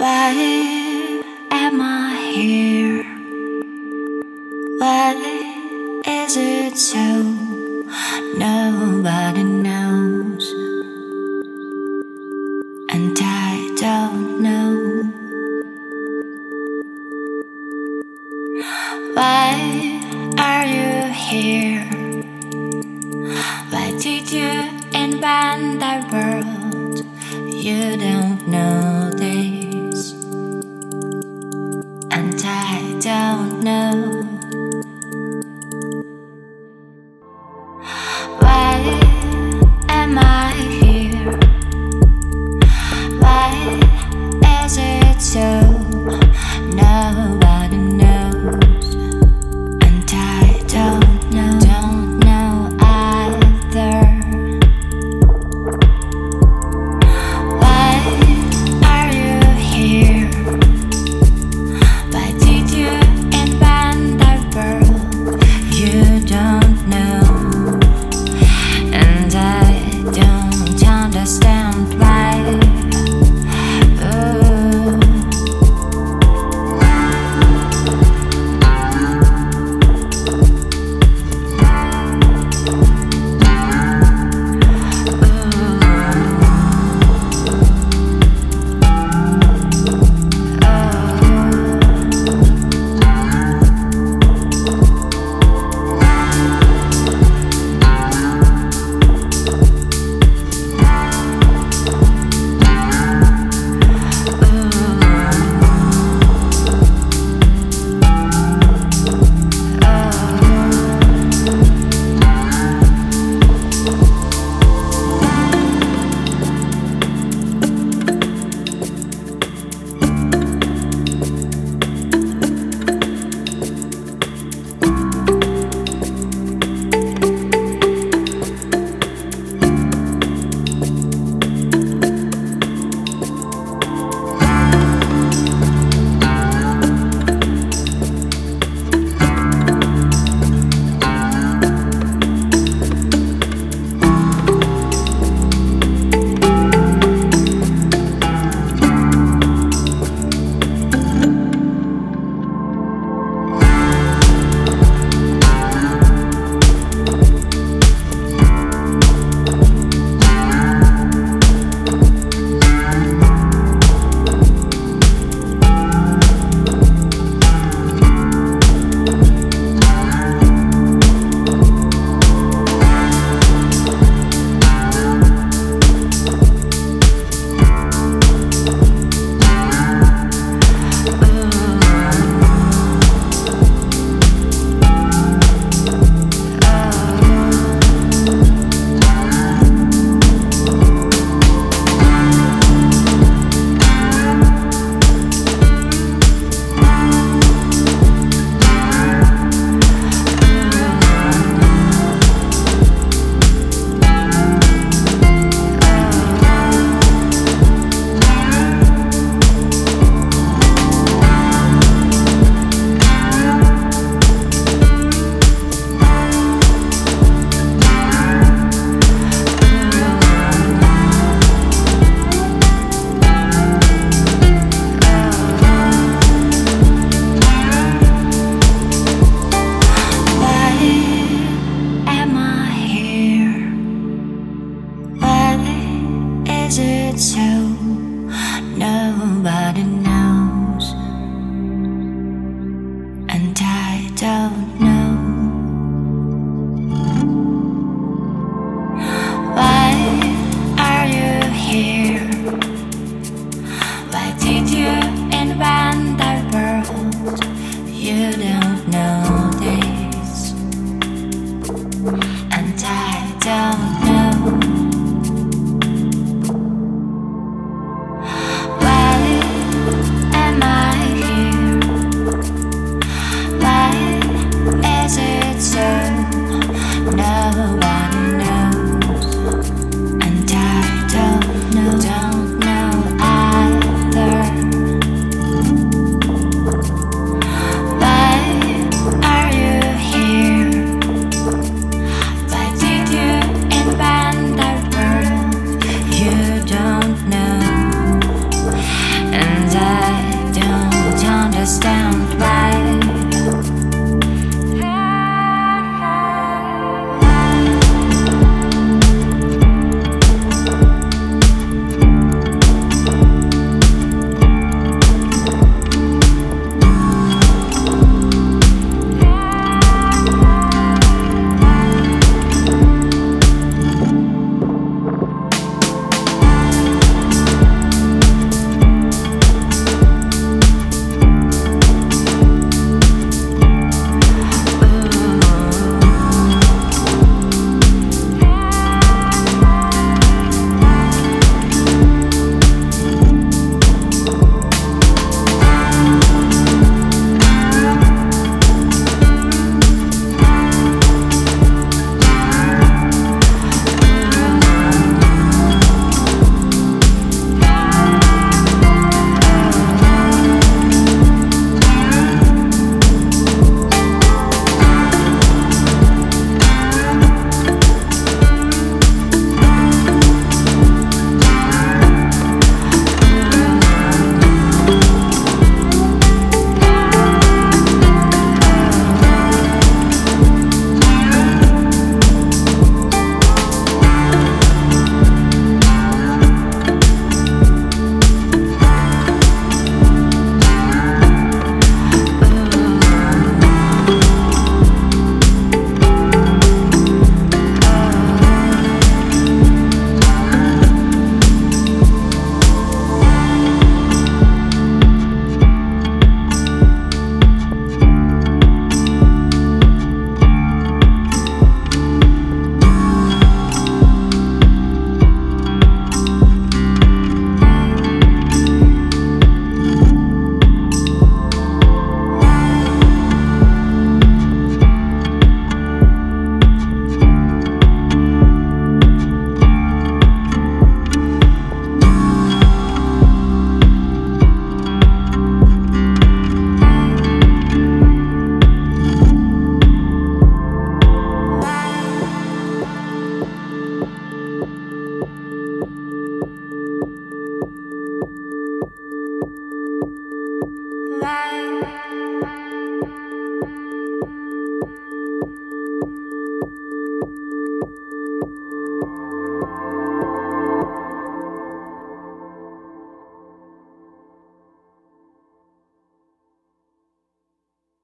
Why am I here? Why is it so? Nobody knows, and I don't know. Why are you here? Why did you invent the world? You don't know